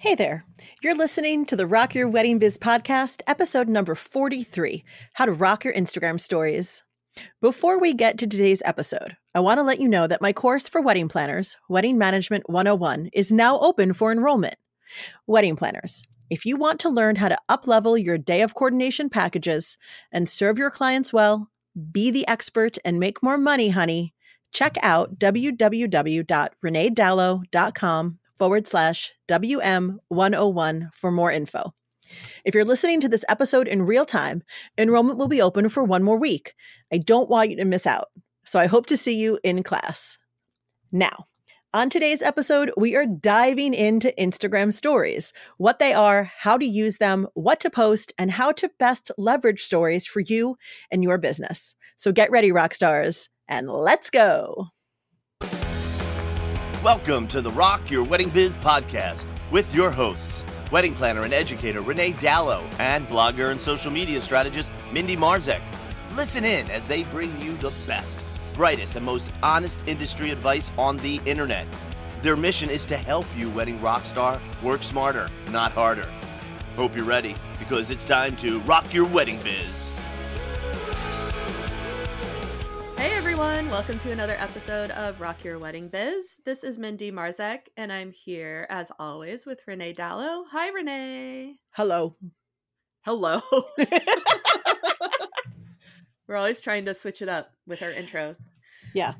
Hey there. You're listening to the Rock Your Wedding Biz podcast, episode number 43 How to Rock Your Instagram Stories. Before we get to today's episode, I want to let you know that my course for wedding planners, Wedding Management 101, is now open for enrollment. Wedding planners, if you want to learn how to uplevel your day of coordination packages and serve your clients well, be the expert and make more money, honey, check out www.reneedallo.com forward slash WM101 for more info. If you're listening to this episode in real time, enrollment will be open for one more week. I don't want you to miss out, so I hope to see you in class. Now, on today's episode, we are diving into Instagram stories, what they are, how to use them, what to post, and how to best leverage stories for you and your business. So get ready, rock stars, and let's go. Welcome to the Rock Your Wedding Biz podcast with your hosts, wedding planner and educator Renee Dallo and blogger and social media strategist Mindy Marzek. Listen in as they bring you the best, brightest, and most honest industry advice on the internet. Their mission is to help you, wedding rock star, work smarter, not harder. Hope you're ready because it's time to rock your wedding biz. Hey everyone, welcome to another episode of Rock Your Wedding Biz. This is Mindy Marzek, and I'm here as always with Renee Dallo. Hi, Renee. Hello. Hello. We're always trying to switch it up with our intros. Yeah.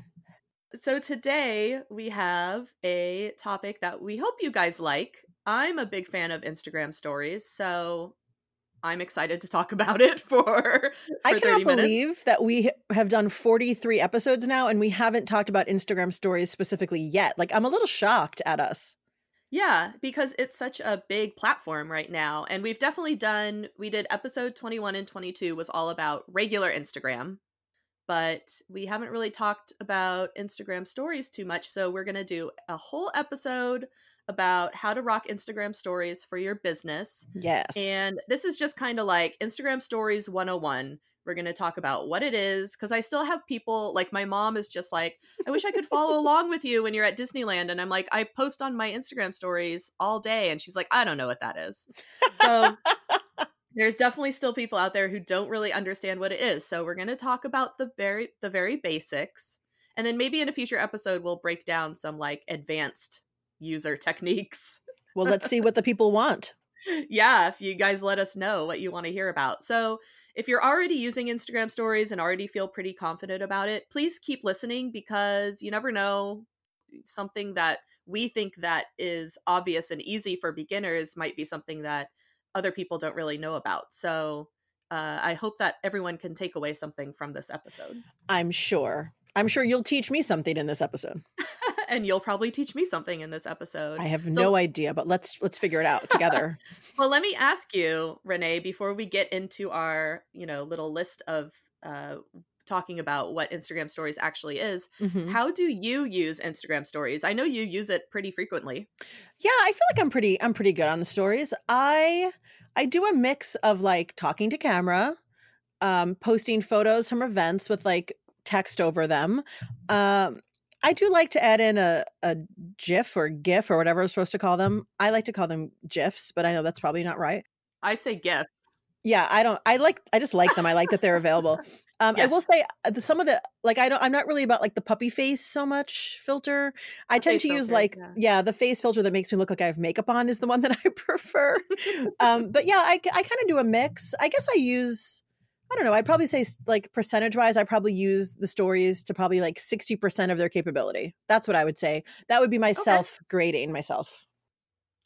So today we have a topic that we hope you guys like. I'm a big fan of Instagram stories, so I'm excited to talk about it for, for I cannot 30 believe that we have done 43 episodes now and we haven't talked about Instagram stories specifically yet. Like, I'm a little shocked at us. Yeah, because it's such a big platform right now. And we've definitely done, we did episode 21 and 22 was all about regular Instagram, but we haven't really talked about Instagram stories too much. So we're going to do a whole episode about how to rock Instagram stories for your business. Yes. And this is just kind of like Instagram Stories 101. We're going to talk about what it is because I still have people like my mom is just like, I wish I could follow along with you when you're at Disneyland. And I'm like, I post on my Instagram stories all day. And she's like, I don't know what that is. So there's definitely still people out there who don't really understand what it is. So we're going to talk about the very the very basics. And then maybe in a future episode we'll break down some like advanced user techniques. well, let's see what the people want. yeah, if you guys let us know what you want to hear about. So, if you're already using Instagram stories and already feel pretty confident about it, please keep listening because you never know something that we think that is obvious and easy for beginners might be something that other people don't really know about. So, uh, I hope that everyone can take away something from this episode. I'm sure. I'm sure you'll teach me something in this episode. and you'll probably teach me something in this episode. I have So- no idea, but let's let's figure it out together. well, let me ask you, Renee, before we get into our, you know, little list of uh talking about what Instagram stories actually is, Mhm. how do you use Instagram stories? I know you use it pretty frequently. Yeah, I feel like I'm pretty I'm pretty good on the stories. I I do a mix of like talking to camera, um posting photos from events with like text over them. Um I do like to add in a a GIF or GIF or whatever I'm supposed to call them. I like to call them GIFs, but I know that's probably not right. I say GIF. Yeah, I don't. I like. I just like them. I like that they're available. Um, I will say uh, the, some of the like. I don't. I'm not really about like the puppy face so much filter. I The tend to use like yeah. yeah. the face filter that makes me look like I have makeup on is the one that I prefer. um, but yeah, I I kind of do a mix. I guess I use. I don't know. I'd probably say like percentage wise, I probably use the stories to probably like sixty percent of their capability. That's what I would say. That would be myself grading myself.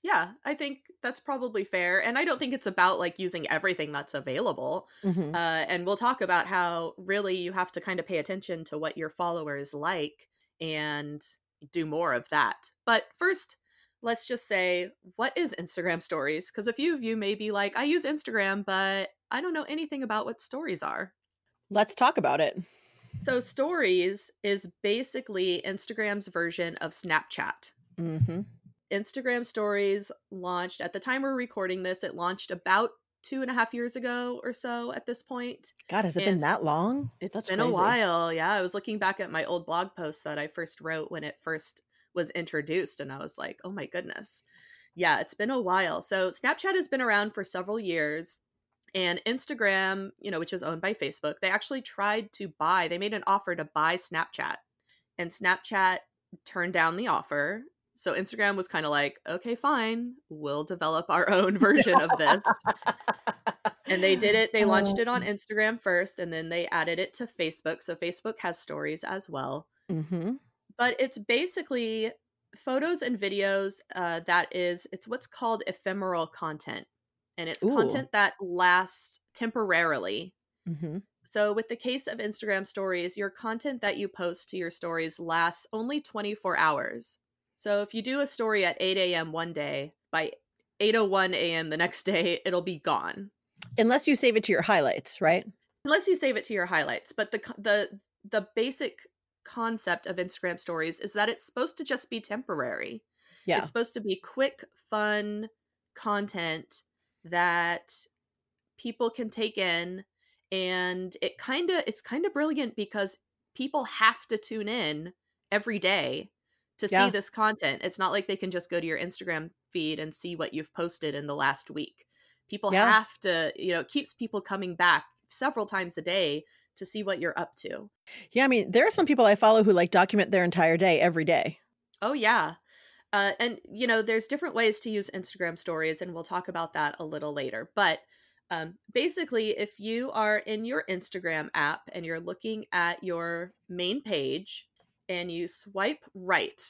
Yeah, I think that's probably fair. And I don't think it's about like using everything that's available. Mhm. Uh, and we'll talk about how really you have to kind of pay attention to what your followers like and do more of that. But first, let's just say, what is Instagram stories? Because a few of you may be like, I use Instagram, but I don't know anything about what stories are. Let's talk about it. So, stories is basically Instagram's version of Snapchat. hmm Instagram stories launched at the time we're recording this, it launched about two and a half years ago or so at this point. God, has it And been that long? It's That's been a while. Yeah. I was looking back at my old blog post that I first wrote when it first was introduced, and I was like, oh my goodness. Yeah, it's been a while. So Snapchat has been around for several years. And Instagram, you know, which is owned by Facebook, they actually tried to buy, they made an offer to buy Snapchat. And Snapchat turned down the offer. So Instagram was kind of like, okay, fine, we'll develop our own version of this. and they did it. They launched it on Um, Instagram first, and then they added it to Facebook. So Facebook has stories as well. mhm. But it's basically photos and videos uh, that is, it's what's called ephemeral content. And it's Ooh. content that lasts temporarily. Mhm. So, with the case of Instagram stories, your content that you post to your stories lasts only 24 hours. So, if you do a story at 8 a.m. one day, by 8:01 a.m. the next day, it'll be gone. Unless you save it to your highlights, right? Unless you save it to your highlights. But the the the basic concept of Instagram stories is that it's supposed to just be temporary. Yeah. It's supposed to be quick, fun content that people can take in and it kind of it's kind of brilliant because people have to tune in every day to Yeah. see this content. It's not like they can just go to your Instagram feed and see what you've posted in the last week. People Yeah. have to, you know, it keeps people coming back several times a day to see what you're up to. Yeah, I mean, there are some people I follow who like document their entire day every day. Oh yeah. Uh, and you know, there's different ways to use Instagram stories, and we'll talk about that a little later. But um, basically, if you are in your Instagram app and you're looking at your main page and you swipe right,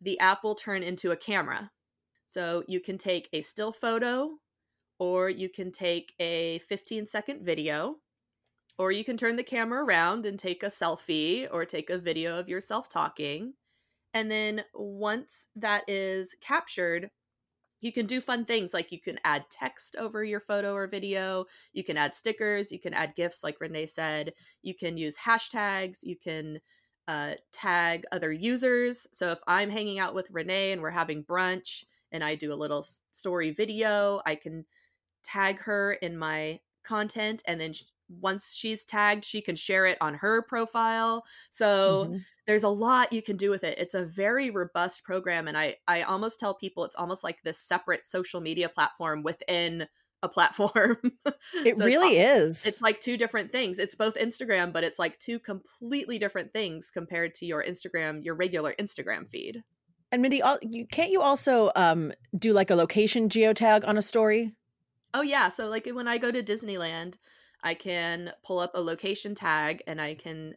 the app will turn into a camera. So you can take a still photo, or you can take a 15 second video, or you can turn the camera around and take a selfie or take a video of yourself talking. And then once that is captured, you can do fun things like you can add text over your photo or video. You can add stickers. You can add GIFs, like Renee said. You can use hashtags. You can uh, tag other users. So if I'm hanging out with Renee and we're having brunch and I do a little story video, I can tag her in my content. And then once she's tagged, she can share it on her profile. So Mhm. there's a lot you can do with it. It's a very robust program and I I almost tell people it's almost like this separate social media platform within a platform. It So it's really al- is. It's like two different things. It's both Instagram, but it's like two completely different things compared to your Instagram, your regular Instagram feed. and Mindy, you, can't you also um, do like a location geotag on a story? Oh yeah, so like when I go to Disneyland, I can pull up a location tag and I can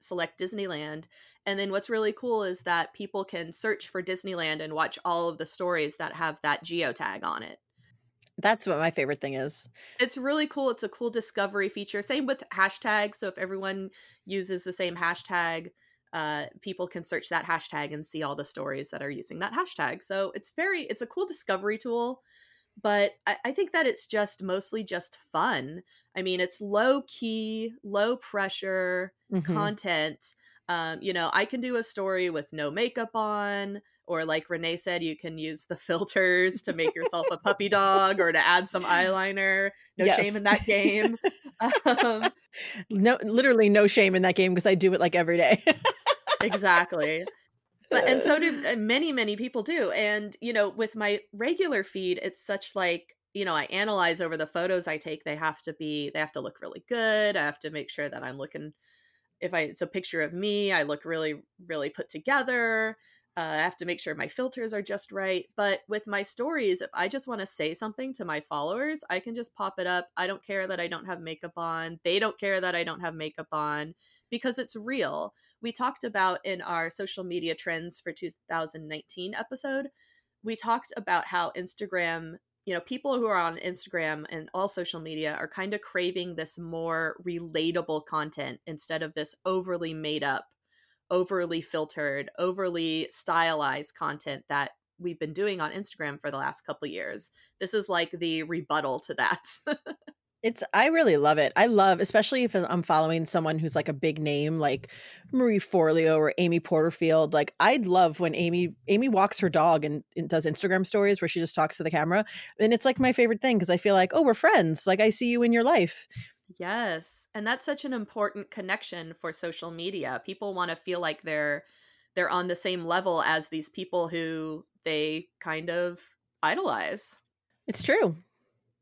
select Disneyland. And then what's really cool is that people can search for Disneyland and watch all of the stories that have that geotag on it. That's what my favorite thing is. It's really cool. It's a cool discovery feature. Same with hashtags. So if everyone uses the same hashtag, uh, people can search that hashtag and see all the stories that are using that hashtag. So it's very, it's a cool discovery tool. But I, I think that it's just mostly just fun. I mean, it's low key, low pressure Mhm. content. Um, you know, I can do a story with no makeup on, or like Renee said, you can use the filters to make yourself a puppy dog or to add some eyeliner. No Yes. shame in that game. um, No, literally no shame in that game because I do it like every day. exactly. But and so do many many people do. And you know, with my regular feed, it's such like you know, I analyze over the photos I take. They have to be, they have to look really good. I have to make sure that I'm looking. If I, it's a picture of me, I look really, really put together. Uh, I have to make sure my filters are just right. But with my stories, if I just want to say something to my followers, I can just pop it up. I don't care that I don't have makeup on. They don't care that I don't have makeup on because it's real. We talked about in our social media trends for 2019 episode, we talked about how Instagram, you know, people who are on Instagram and all social media are kind of craving this more relatable content instead of this overly made up overly filtered, overly stylized content that we've been doing on Instagram for the last couple years. This is like the rebuttal to that. It's I really love it. I love, especially if I'm following someone who's like a big name like Marie Forleo or Amy Porterfield. Like I'd love when Amy Amy walks her dog and, and does Instagram stories where she just talks to the camera. And it's like my favorite thing because I feel like, oh, we're friends. Like I see you in your life. yes. And that's such an important connection for social media. People want to feel like they're they're on the same level as these people who they kind of idolize. It's true.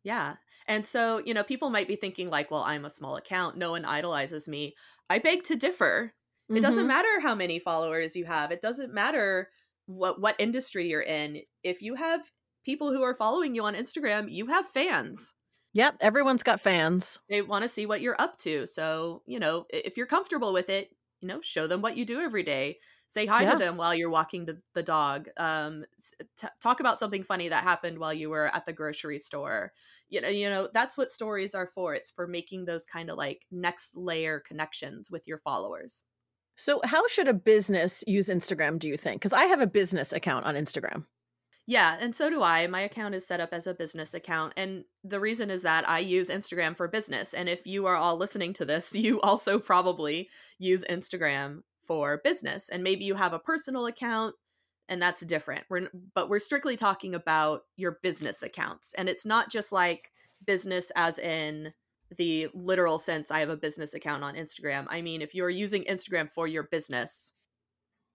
Yeah. And so, you know, people might be thinking, like, well, I'm a small account. No one idolizes me. I beg to differ. It Mm-hmm. doesn't matter how many followers you have. It doesn't matter what what industry you're in. If you have people who are following you on Instagram, you have fans. Yep, everyone's got fans. They want to see what you're up to. So, you know, if you're comfortable with it, you know, show them what you do every day. Say hi Yeah. to them while you're walking the, the dog. Um, t- talk about something funny that happened while you were at the grocery store. You know, you know that's what stories are for. It's for making those kind of like next layer connections with your followers. So, how should a business use Instagram, do you think? Because I have a business account on Instagram. Yeah, and so do I. My account is set up as a business account. And the reason is that I use Instagram for business. And if you are all listening to this, you also probably use Instagram for business. And maybe you have a personal account and that's different. We're but we're strictly talking about your business accounts. And it's not just like business as in the literal sense I have a business account on Instagram. I mean, if you're using Instagram for your business,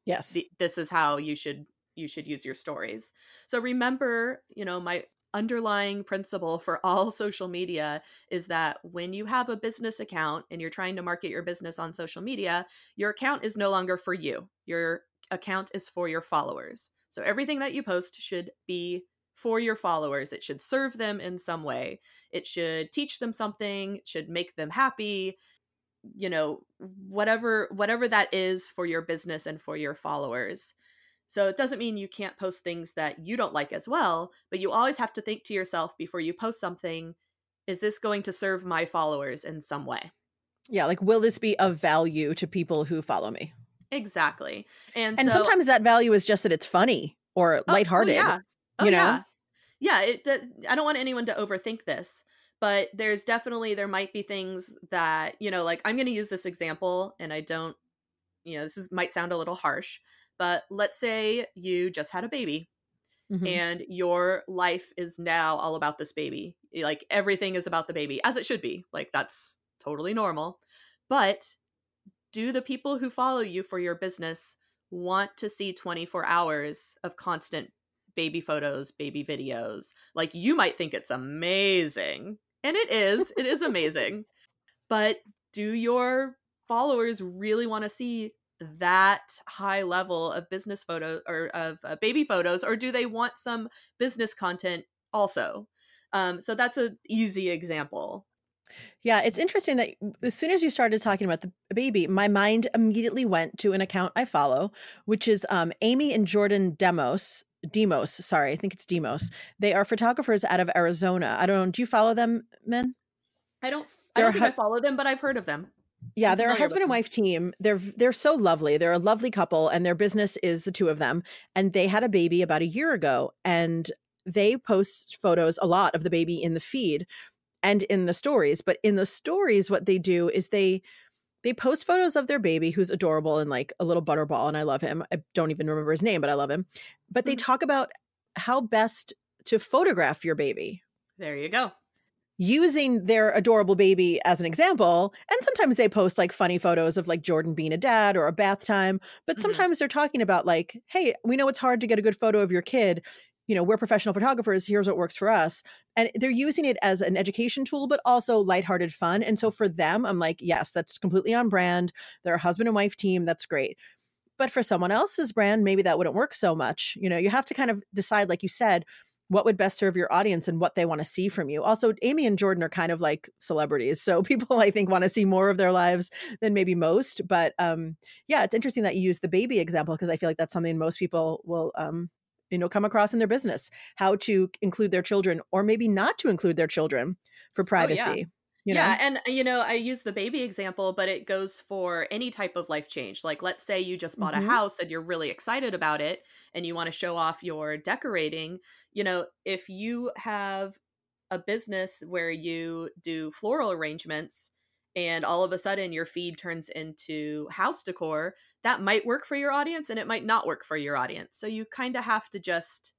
Yes. the, this is how you should you should use your stories. So remember you know my underlying principle for all social media is that when you have a business account and you're trying to market your business on social media your account is no longer for you. Your account is for your followers. So everything that you post should be for your followers. It should serve them in some way. It should teach them something. It should make them happy. You know whatever whatever that is for your business and for your followers so it doesn't mean you can't post things that you don't like as well but you always have to think to yourself before you post something is this going to serve my followers in some way yeah. Like, will this be of value to people who follow me? exactly and And so, sometimes that value is just that it's funny or Oh, oh, lighthearted. yeah. Oh, you know? yeah. Yeah, it I don't want anyone to overthink this, but there's definitely there might be things that, you know, like I'm going to use this example and I don't you know, this is might sound a little harsh, but let's say you just had a baby Mhm. and your life is now all about this baby. Like everything is about the baby as it should be. Like that's totally normal. But do the people who follow you for your business want to see 24 hours of constant baby photos, baby videos? Like you might think it's amazing. And it is. It is amazing. But do your followers really want to see that high level of business photos or of uh, baby photos or do they want some business content also um, so that's an easy example Yeah, it's interesting that as soon as you started talking about the baby, my mind immediately went to an account I follow, which is um, Amy and Jordan Demos. Demos, sorry, I think it's Demos. They are photographers out of Arizona. I don't know. Do you follow them, men? i don't i don't think i follow them but i've heard of them Yeah, they're a husband and wife team. They're they're so lovely. They're a lovely couple, and their business is the two of them. And they had a baby about a year ago, and they post photos a lot of the baby in the feed and in the stories. But in the stories, what they do is they they post photos of their baby who's adorable and like a little butterball, and I love him. I don't even remember his name, but I love him. But they Mhm. talk about how best to photograph your baby there you go using their adorable baby as an example. And sometimes they post like funny photos of like Jordan being a dad or a bath time. But Mhm. sometimes they're talking about like, hey, we know it's hard to get a good photo of your kid. You know, we're professional photographers. Here's what works for us. And they're using it as an education tool, but also lighthearted fun. And so for them, I'm like, yes, that's completely on brand. They're a husband and wife team. That's great. But for someone else's brand, maybe that wouldn't work so much. You know, you have to kind of decide, like you said, what would best serve your audience and what they want to see from you. Also, Amy and Jordan are kind of like celebrities. So people I think want to see more of their lives than maybe most. But um yeah, it's interesting that you use the baby example because I feel like that's something most people will um you know come across in their business how to include their children or maybe not to include their children for privacy you know? yeah and uh, you know i use the baby example but it goes for any type of life change. Like let's say you just bought Mhm. a house and you're really excited about it and you want to show off your decorating you know if you have a business where you do floral arrangements and all of a sudden your feed turns into house decor that might work for your audience and it might not work for your audience. So you kind of have to just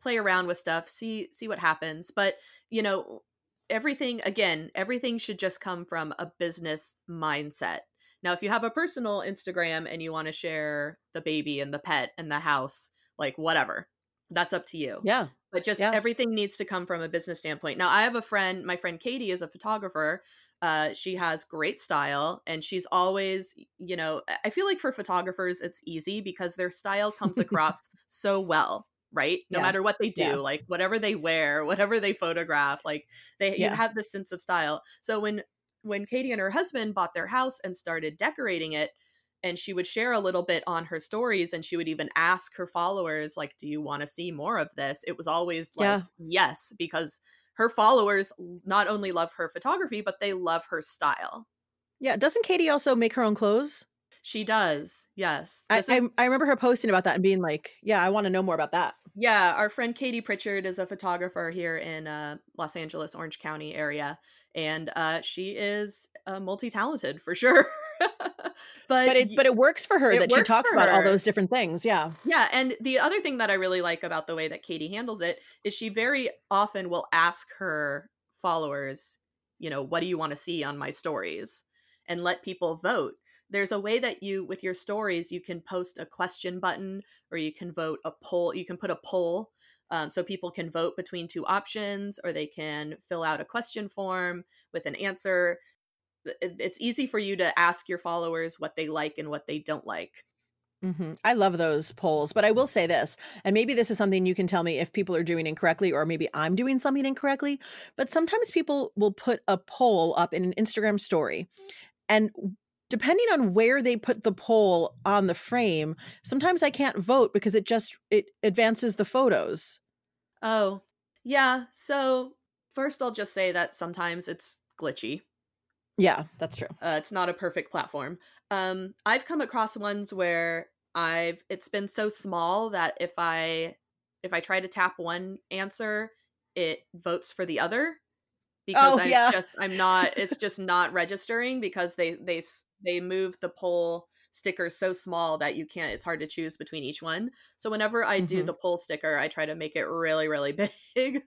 play around with stuff see see what happens. But you know everything again everything should just come from a business mindset now if you have a personal instagram and you want to share the baby and the pet and the house like whatever that's up to you yeah but just Yeah. everything needs to come from a business standpoint. Now, I have a friend, my friend Katie is a photographer. Uh, she has great style and she's always, you know, I- I feel like for photographers, it's easy because their style comes across so well, right? No Yeah. matter what they do, Yeah. like whatever they wear, whatever they photograph, like they you have this sense of style. So when when Katie and her husband bought their house and started decorating it, and she would share a little bit on her stories and she would even ask her followers like do you want to see more of this it was always like Yeah. yes because her followers not only love her photography but they love her style Yeah. Doesn't Katie also make her own clothes? she does yes I, is- I I remember her posting about that and being like, "Yeah, I want to know more about that." Yeah our friend katie pritchard is a photographer here in uh, los angeles orange county area and uh, she is uh, multi-talented for sure but But it but it works for her that she talks about all those different things. Yeah. Yeah, and the other thing that I really like about the way that Katie handles it is she very often will ask her followers, you know, what do you want to see on my stories? And let people vote. There's a way that you with your stories you can post a question button or you can vote a poll, you can put a poll um, so people can vote between two options or they can fill out a question form with an answer. It's easy for you to ask your followers what they like and what they don't like. hmm I love those polls, but I will say this, and maybe this is something you can tell me if people are doing incorrectly, or maybe I'm doing something incorrectly. But sometimes people will put a poll up in an Instagram story, and depending on where they put the poll on the frame, sometimes I can't vote because it just it advances the photos. Oh, yeah. So first, I'll just say that sometimes it's glitchy. Yeah, that's true. Uh, it's not a perfect platform. Um, I've come across ones where I've it's been so small that if I if I try to tap one answer, it votes for the other because Oh, I'm yeah. just I'm not it's just not registering because they they they move the poll stickers so small that you can't it's hard to choose between each one. So whenever I do Mhm. the poll sticker, I try to make it really really big.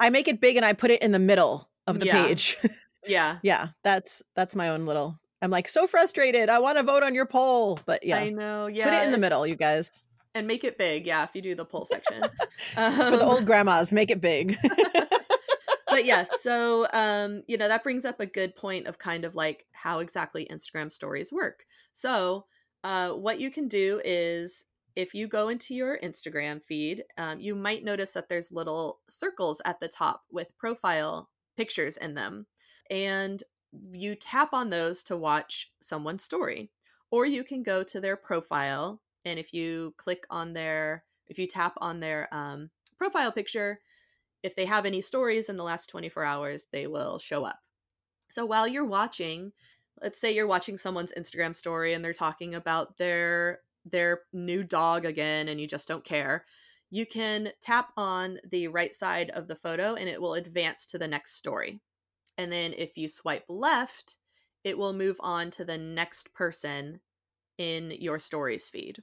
I make it big and I put it in the middle of the Yeah. page. yeah. yeah, that's that's my own little. I'm like so frustrated. I want to vote on your poll, but yeah, I know. Yeah. put it in the middle, you guys. and make it big. Yeah, if you do the poll section. For the Um, old grandmas, make it big. But yes, so um, you know that brings up a good point of kind of like how exactly Instagram stories work. So, uh, what you can do is if you go into your Instagram feed, um, you might notice that there's little circles at the top with profile pictures in them, and you tap on those to watch someone's story, or you can go to their profile, and if you click on their, if you tap on their um, profile picture if they have any stories in the last 24 hours, they will show up. So while you're watching, let's say you're watching someone's Instagram story and they're talking about their their new dog again and you just don't care, you can tap on the right side of the photo and it will advance to the next story. And then if you swipe left, it will move on to the next person in your stories feed.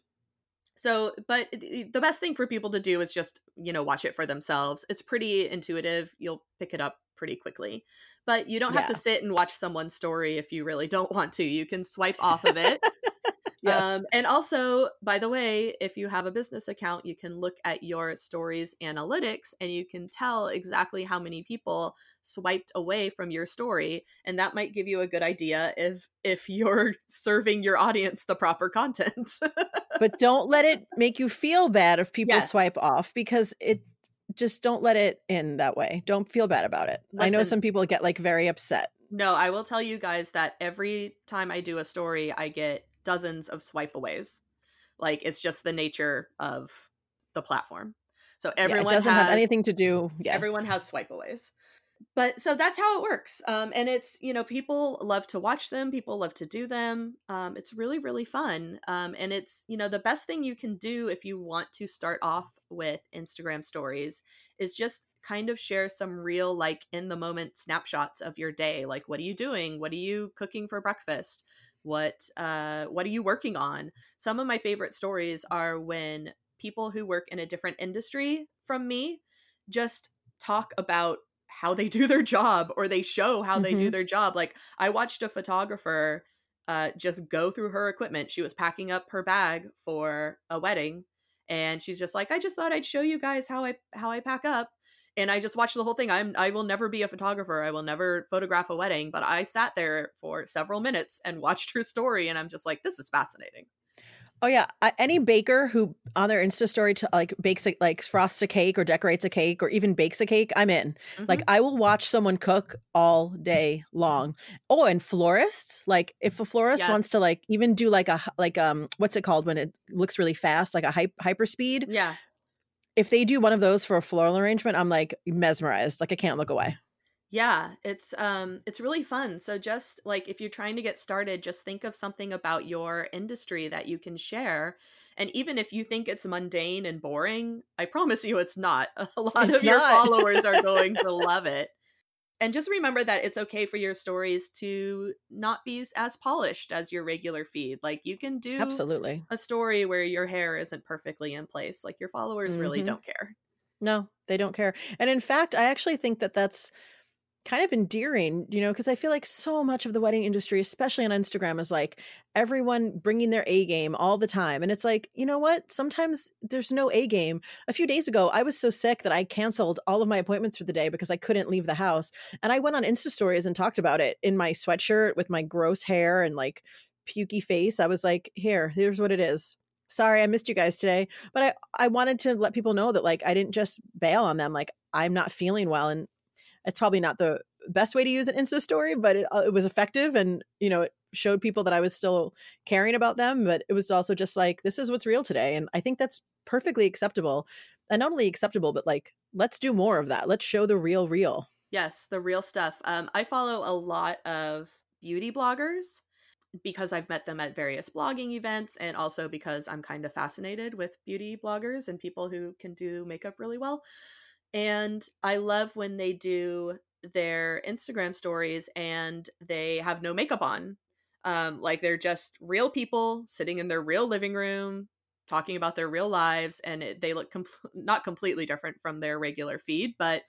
So, but the the best thing for people to do is just, you know, watch it for themselves. It's pretty intuitive. You'll pick it up pretty quickly. But you don't have to sit and watch someone's story if you really don't want to. You can swipe off of it. yes. Um, and also, by the way, if you have a business account, you can look at your stories analytics and you can tell exactly how many people swiped away from your story, and that might give you a good idea if if you're serving your audience the proper content. but don't let it make you feel bad if people Yes. swipe off because it just don't let it in that way. Don't feel bad about it. I know some people get like very upset. no, I will tell you guys that every time I do a story, I get dozens of swipe aways. Like it's just the nature of the platform. So Yeah, everyone it doesn't has, have anything to do. Yeah. everyone has swipe aways but so that's how it works um, and it's you know people love to watch them people love to do them um, it's really really fun um, and it's you know the best thing you can do if you want to start off with instagram stories is just kind of share some real like in the moment snapshots of your day like what are you doing? What are you cooking for breakfast? What uh what are you working on? Some of my favorite stories are when people who work in a different industry from me just talk about how they do their job or they show how they do Mhm. their job. Like I watched a photographer uh, just go through her equipment. She was packing up her bag for a wedding and she's just like, I just thought I'd show you guys how I how I pack up. And I just watched the whole thing. I'm I will never be a photographer. I will never photograph a wedding, but I sat there for several minutes and watched her story and I'm just like, this is fascinating. Oh yeah, I, any baker who on their Insta story to like bakes a, like frosts a cake or decorates a cake or even bakes a cake, I'm in. Mm-hmm. Like I will watch someone cook all day long. Oh, and florists, like if a florist yeah. wants to like even do like a like um what's it called when it looks really fast, like a hyper hyper speed. Yeah. If they do one of those for a floral arrangement, I'm like mesmerized. Like I can't look away. Yeah, it's um it's really fun. So just like if you're trying to get started, just think of something about your industry that you can share. And even if you think it's mundane and boring, I promise you it's not. A lot it's of not. your followers are going to love it. And just remember that it's okay for your stories to not be as polished as your regular feed. Like you can do Absolutely. a story where your hair isn't perfectly in place. Like your followers mm-hmm. really don't care. No, they don't care. And in fact, I actually think that that's kind of endearing, you know, because I feel like so much of the wedding industry, especially on Instagram, is like everyone bringing their A game all the time. And it's like, you know what? Sometimes there's no A game. A few days ago, I was so sick that I canceled all of my appointments for the day because I couldn't leave the house. And I went on Insta stories and talked about it in my sweatshirt with my gross hair and like pukey face. I was like, here, here's what it is sorry i missed you guys today but i i wanted to let people know that like i didn't just bail on them like i'm not feeling well and it's probably not the best way to use an Insta story, but it, uh, it was effective and, you know, it showed people that I was still caring about them. But it was also just like, this is what's real today. And I think that's perfectly acceptable. And not only acceptable, but like, let's do more of that. Let's show the real, real. Yes, the real stuff. Um, I follow a lot of beauty bloggers because I've met them at various blogging events and also because I'm kind of fascinated with beauty bloggers and people who can do makeup really well. And I love when they do their Instagram stories and they have no makeup on. Um, like they're just real people sitting in their real living room talking about their real lives and it, they look com- not completely different from their regular feed but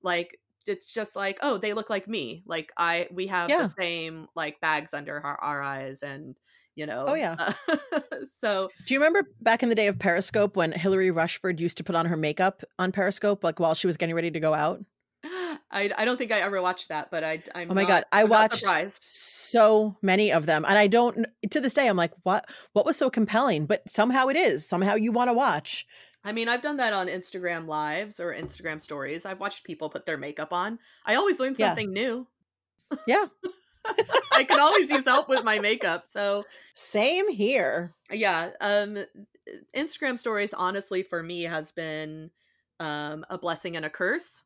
like it's just like oh they look like me like i we have yeah. the same like bags under our, our eyes and you know. Oh yeah. Uh, so, do you remember back in the day of Periscope when Hilary Rushford used to put on her makeup on Periscope, like while she was getting ready to go out? I, I don't think I ever watched that, but I I'm oh my not, god I I'm watched so many of them, and I don't to this day I'm like what what was so compelling, but somehow it is somehow you want to watch. I mean, I've done that on Instagram lives or Instagram stories. I've watched people put their makeup on. I always learn something yeah. new. Yeah. I can always use help with my makeup. So same here. Yeah. Um Instagram stories honestly for me has been um a blessing and a curse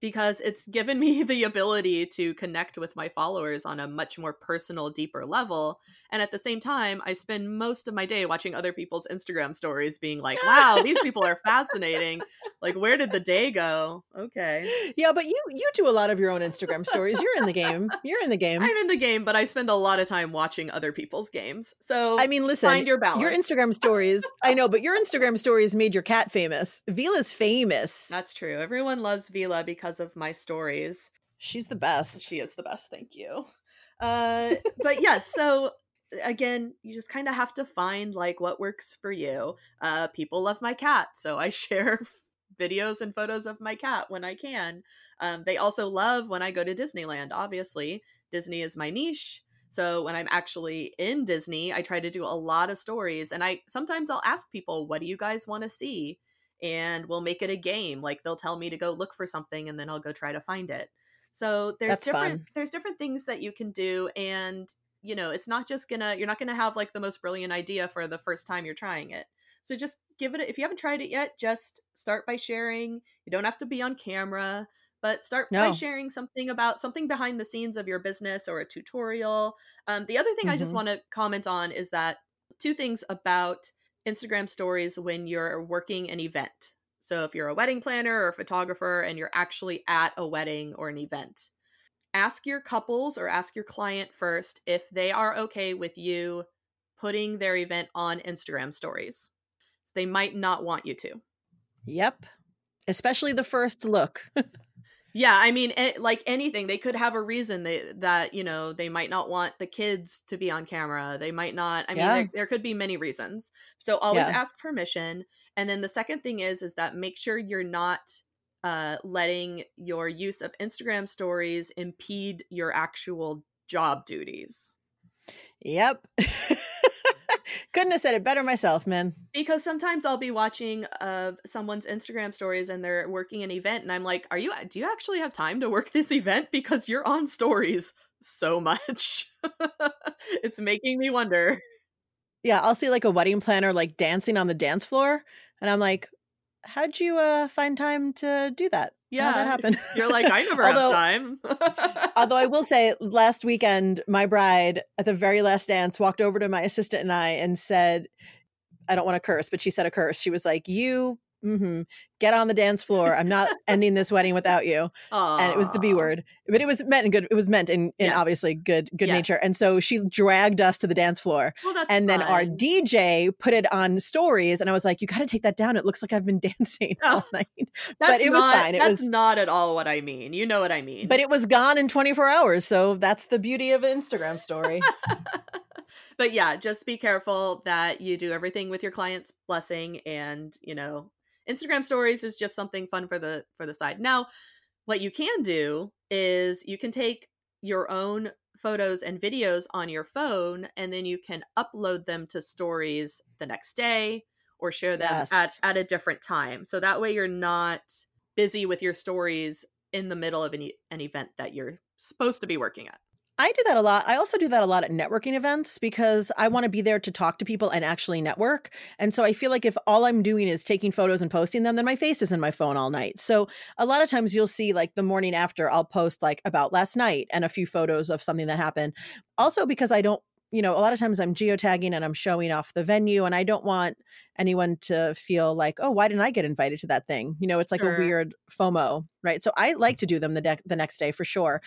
because it's given me the ability to connect with my followers on a much more personal, deeper level. And at the same time, I spend most of my day watching other people's Instagram stories, being like, wow, these people are fascinating. Like, where did the day go? Okay. Yeah, but you you do a lot of your own Instagram stories. You're in the game. You're in the game. I'm in the game, but I spend a lot of time watching other people's games. So I mean, listen, find your balance. Your Instagram stories, I know, but your Instagram stories made your cat famous. Vila's famous. That's true. Everyone loves Vila because because of my stories. She's the best. She is the best. Thank you. Uh, but yes, yeah, so again, you just kind of have to find like what works for you. Uh, people love my cat, so I share videos and photos of my cat when I can. Um, they also love when I go to Disneyland. Obviously, Disney is my niche. So when I'm actually in Disney, I try to do a lot of stories and I sometimes I'll ask people, what do you guys want to see? And we'll make it a game. Like they'll tell me to go look for something and then I'll go try to find it. So there's That's different fun. there's different things that you can do and you know, it's not just gonna you're not gonna have like the most brilliant idea for the first time you're trying it. So just give it a, if you haven't tried it yet, just start by sharing. You don't have to be on camera, but start no. by sharing something about something behind the scenes of your business or a tutorial. Um, the other thing mm-hmm. I just mm-hmm. want to comment on is that two things about Instagram stories when you're working an event. So if you're a wedding planner or a photographer and you're actually at a wedding or an event, ask your couples or ask your client first if they are okay with you putting their event on Instagram stories. So they might not want you to. Yep. Especially the first look. Yeah, I mean, it, like anything, they could have a reason they, that you know they might not want the kids to be on camera. They might not. I mean, there, there could be many reasons. So always Yeah. ask permission. And then the second thing is is that make sure you're not uh, letting your use of Instagram stories impede your actual job duties. Yep. Couldn't have said it better myself, man. because sometimes I'll be watching uh someone's Instagram stories and they're working an event and I'm like, "Are you do you actually have time to work this event because you're on stories so much?" it's making me wonder. Yeah, I'll see like a wedding planner like dancing on the dance floor, and I'm like, "How'd you uh find time to do that? How'd Yeah. that happened. You're like, "I never Although- have time." Although I will say, last weekend, my bride at the very last dance walked over to my assistant and I and said, I don't want to curse, but she said a curse. She was like, You hmm get on the dance floor. I'm not ending this wedding without you. And it was the B word. But it was meant in good, it was meant in, in Yes. obviously good, good Yes. nature. And so she dragged us to the dance floor. Well, that's And then our. DJ put it on stories, and I was like, "You got to take that down. It looks like I've been dancing Oh. all night." That's it was not- fine. It that's was- not at all what I mean. You know what I mean. But it was gone in 24 hours, so that's the beauty of an Instagram story. but yeah, just be careful that you do everything with your client's blessing and, you know, Instagram stories is just something fun for the for the side. Now, what you can do is you can take your own photos and videos on your phone and then you can upload them to stories the next day or share them at Yes. at a different time. So that way you're not busy with your stories in the middle of an, an event that you're supposed to be working at. I do that a lot. I also do that a lot at networking events because I want to be there to talk to people and actually network. And so I feel like if all I'm doing is taking photos and posting them, then my face is in my phone all night. So a lot of times you'll see like the morning after I'll post like about last night and a few photos of something that happened. Also because I don't you know, a lot of times I'm geotagging and I'm showing off the venue, and I don't want anyone to feel like, oh, why didn't I get invited to that thing? You know, it's like Sure. a weird FOMO, right? So I like mm. to do them the, de- the next day for sure.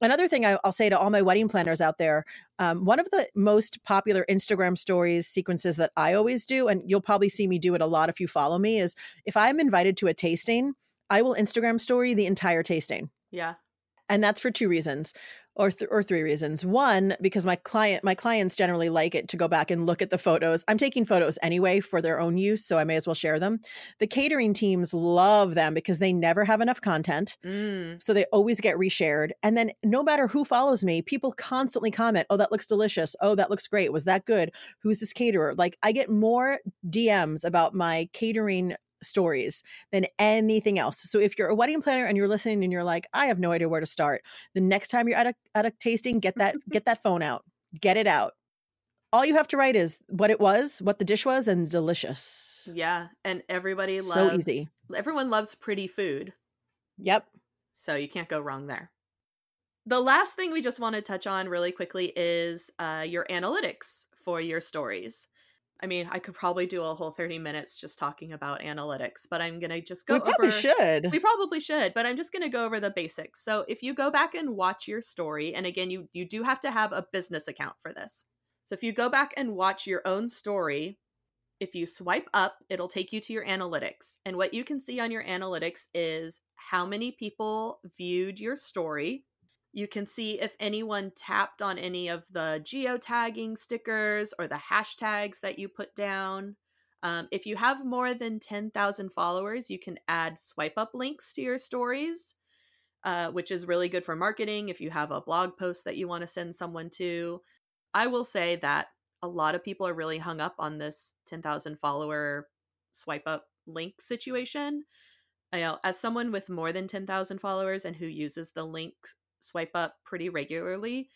Another thing I, I'll say to all my wedding planners out there um, one of the most popular Instagram stories sequences that I always do, and you'll probably see me do it a lot if you follow me, is if I'm invited to a tasting, I will Instagram story the entire tasting Yeah. and that's for two reasons or th- or three reasons. One because my client my clients generally like it to go back and look at the photos. I'm taking photos anyway for their own use so i may as well share them. The catering teams love them because they never have enough content Mm. so they always get reshared and then no matter who follows me people constantly comment oh that looks delicious. Oh that looks great. Was that good? Who's this caterer? Like i get more dms about my catering stories than anything else. So if you're a wedding planner and you're listening and you're like i have no idea where to start the next time you're at a, at a tasting get that get that phone out get it out. All you have to write is what it was what the dish was and delicious. Yeah, and everybody so loves easy. everyone loves pretty food, yep. So you can't go wrong there. The last thing we just want to touch on really quickly is uh, your analytics for your stories. I mean, I could probably do a whole 30 minutes just talking about analytics, but I'm going to just go we probably over should We probably should, but I'm just going to go over the basics. So, if you go back and watch your story, and again, you you do have to have a business account for this. So, if you go back and watch your own story, if you swipe up, it'll take you to your analytics. And what you can see on your analytics is how many people viewed your story. You can see if anyone tapped on any of the geotagging stickers or the hashtags that you put down. Um, if you have more than 10,000 followers, you can add swipe up links to your stories, uh, which is really good for marketing if you have a blog post that you want to send someone to. I will say that a lot of people are really hung up on this 10,000 follower swipe up link situation. I know, as someone with more than 10,000 followers and who uses the link swipe up pretty regularly,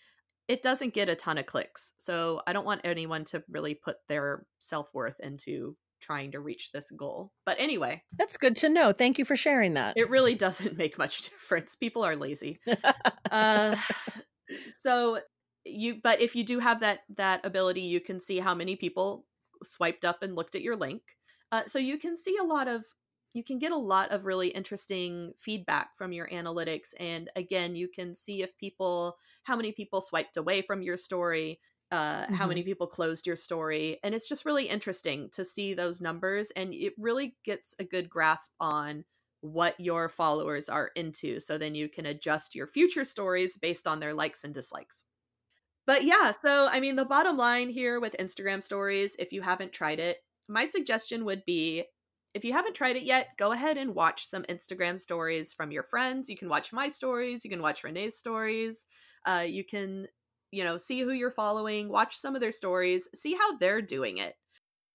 it doesn't get a ton of clicks. So I don't want anyone to really put their self worth into trying to reach this goal. But anyway, that's good to know thank you for sharing that it really doesn't make much difference. People are lazy. uh, so you, but if you do have that that ability, you can see how many people swiped up and looked at your link. Uh, so you can see a lot of you can get a lot of really interesting feedback from your analytics and again you can see if people how many people swiped away from your story uh, how many people closed your story and it's just really interesting to see those numbers and it really gets a good grasp on what your followers are into. So then you can adjust your future stories based on their likes and dislikes. But yeah, so I mean, the bottom line here with Instagram stories, if you haven't tried it, my suggestion would be if you haven't tried it yet, go ahead and watch some Instagram stories from your friends. You can watch my stories, you can watch Renee's stories, uh, you can, you know, see who you're following, watch some of their stories, see how they're doing it.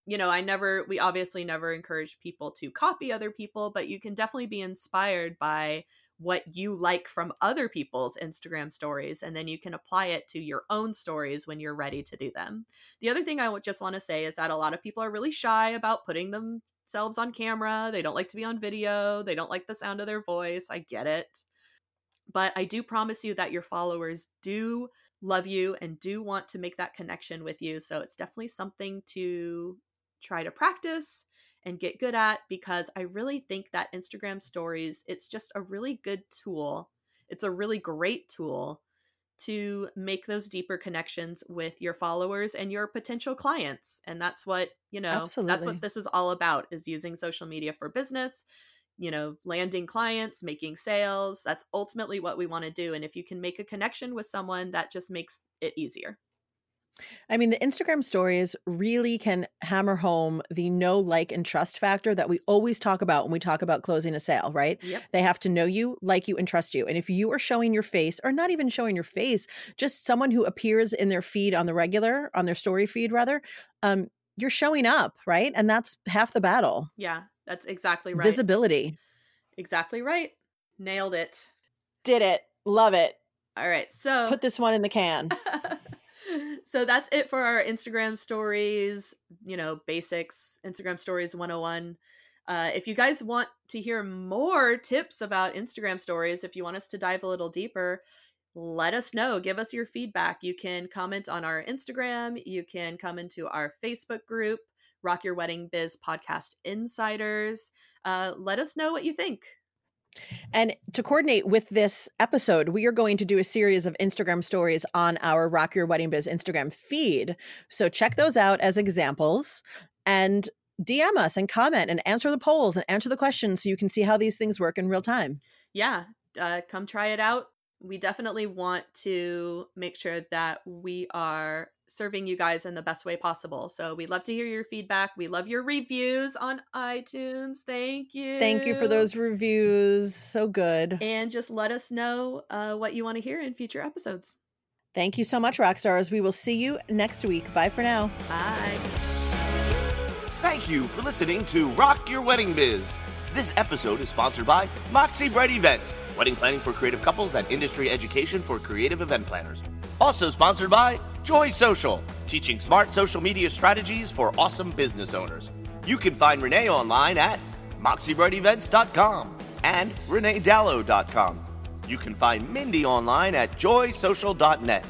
You know, I never, we obviously never encourage people to copy other people, but you can definitely be inspired by what you like from other people's Instagram stories, and then you can apply it to your own stories when you're ready to do them. The other thing I just want to say is that a lot of people are really shy about putting themselves on camera. They don't like to be on video, they don't like the sound of their voice. I get it. But I do promise you that your followers do love you and do want to make that connection with you. So it's definitely something to try to practice and get good at because I really think that Instagram stories, it's just a really good tool. It's a really great tool to make those deeper connections with your followers and your potential clients. And that's what, you know, Absolutely. that's what this is all about is using social media for business, you know, landing clients, making sales. That's ultimately what we want to do. And if you can make a connection with someone, that just makes it easier. I mean, the Instagram stories really can hammer home the know, like, and trust factor that we always talk about when we talk about closing a sale, right? Yep. They have to know you, like you, and trust you. And if you are showing your face, or not even showing your face, just someone who appears in their feed on the regular, on their story feed rather, um, you're showing up, right? And that's half the battle. Yeah, that's exactly right. Visibility. Exactly right. Nailed it. Did it. Love it. All right. So Put this one in the can. so that's it for our Instagram stories, you know, basics, Instagram stories 101. Uh, if you guys want to hear more tips about Instagram stories, if you want us to dive a little deeper, let us know. Give us your feedback. You can comment on our Instagram. You can come into our Facebook group, Rock Your Wedding Biz Podcast Insiders. Uh, let us know what you think. And to coordinate with this episode, we are going to do a series of Instagram stories on our Rock Your Wedding Biz Instagram feed. So check those out as examples and DM us and comment and answer the polls and answer the questions so you can see how these things work in real time. Yeah, uh, come try it out. We definitely want to make sure that we are serving you guys in the best way possible. So we love to hear your feedback. We love your reviews on iTunes. Thank you. Thank you for those reviews. So good. And just let us know uh, what you want to hear in future episodes. Thank you so much, Rockstars. We will see you next week. Bye for now. Bye. Thank you for listening to Rock Your Wedding Biz. This episode is sponsored by Moxie Bright Events, wedding planning for creative couples and industry education for creative event planners. Also sponsored by Joy Social, teaching smart social media strategies for awesome business owners. You can find Renee online at moxiebrightevents.com and reneedallo.com. You can find Mindy online at joysocial.net.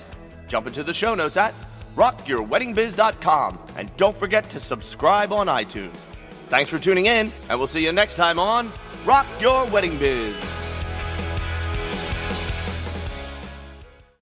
Jump into the show notes at rockyourweddingbiz.com and don't forget to subscribe on iTunes. Thanks for tuning in, and we'll see you next time on Rock Your Wedding Biz.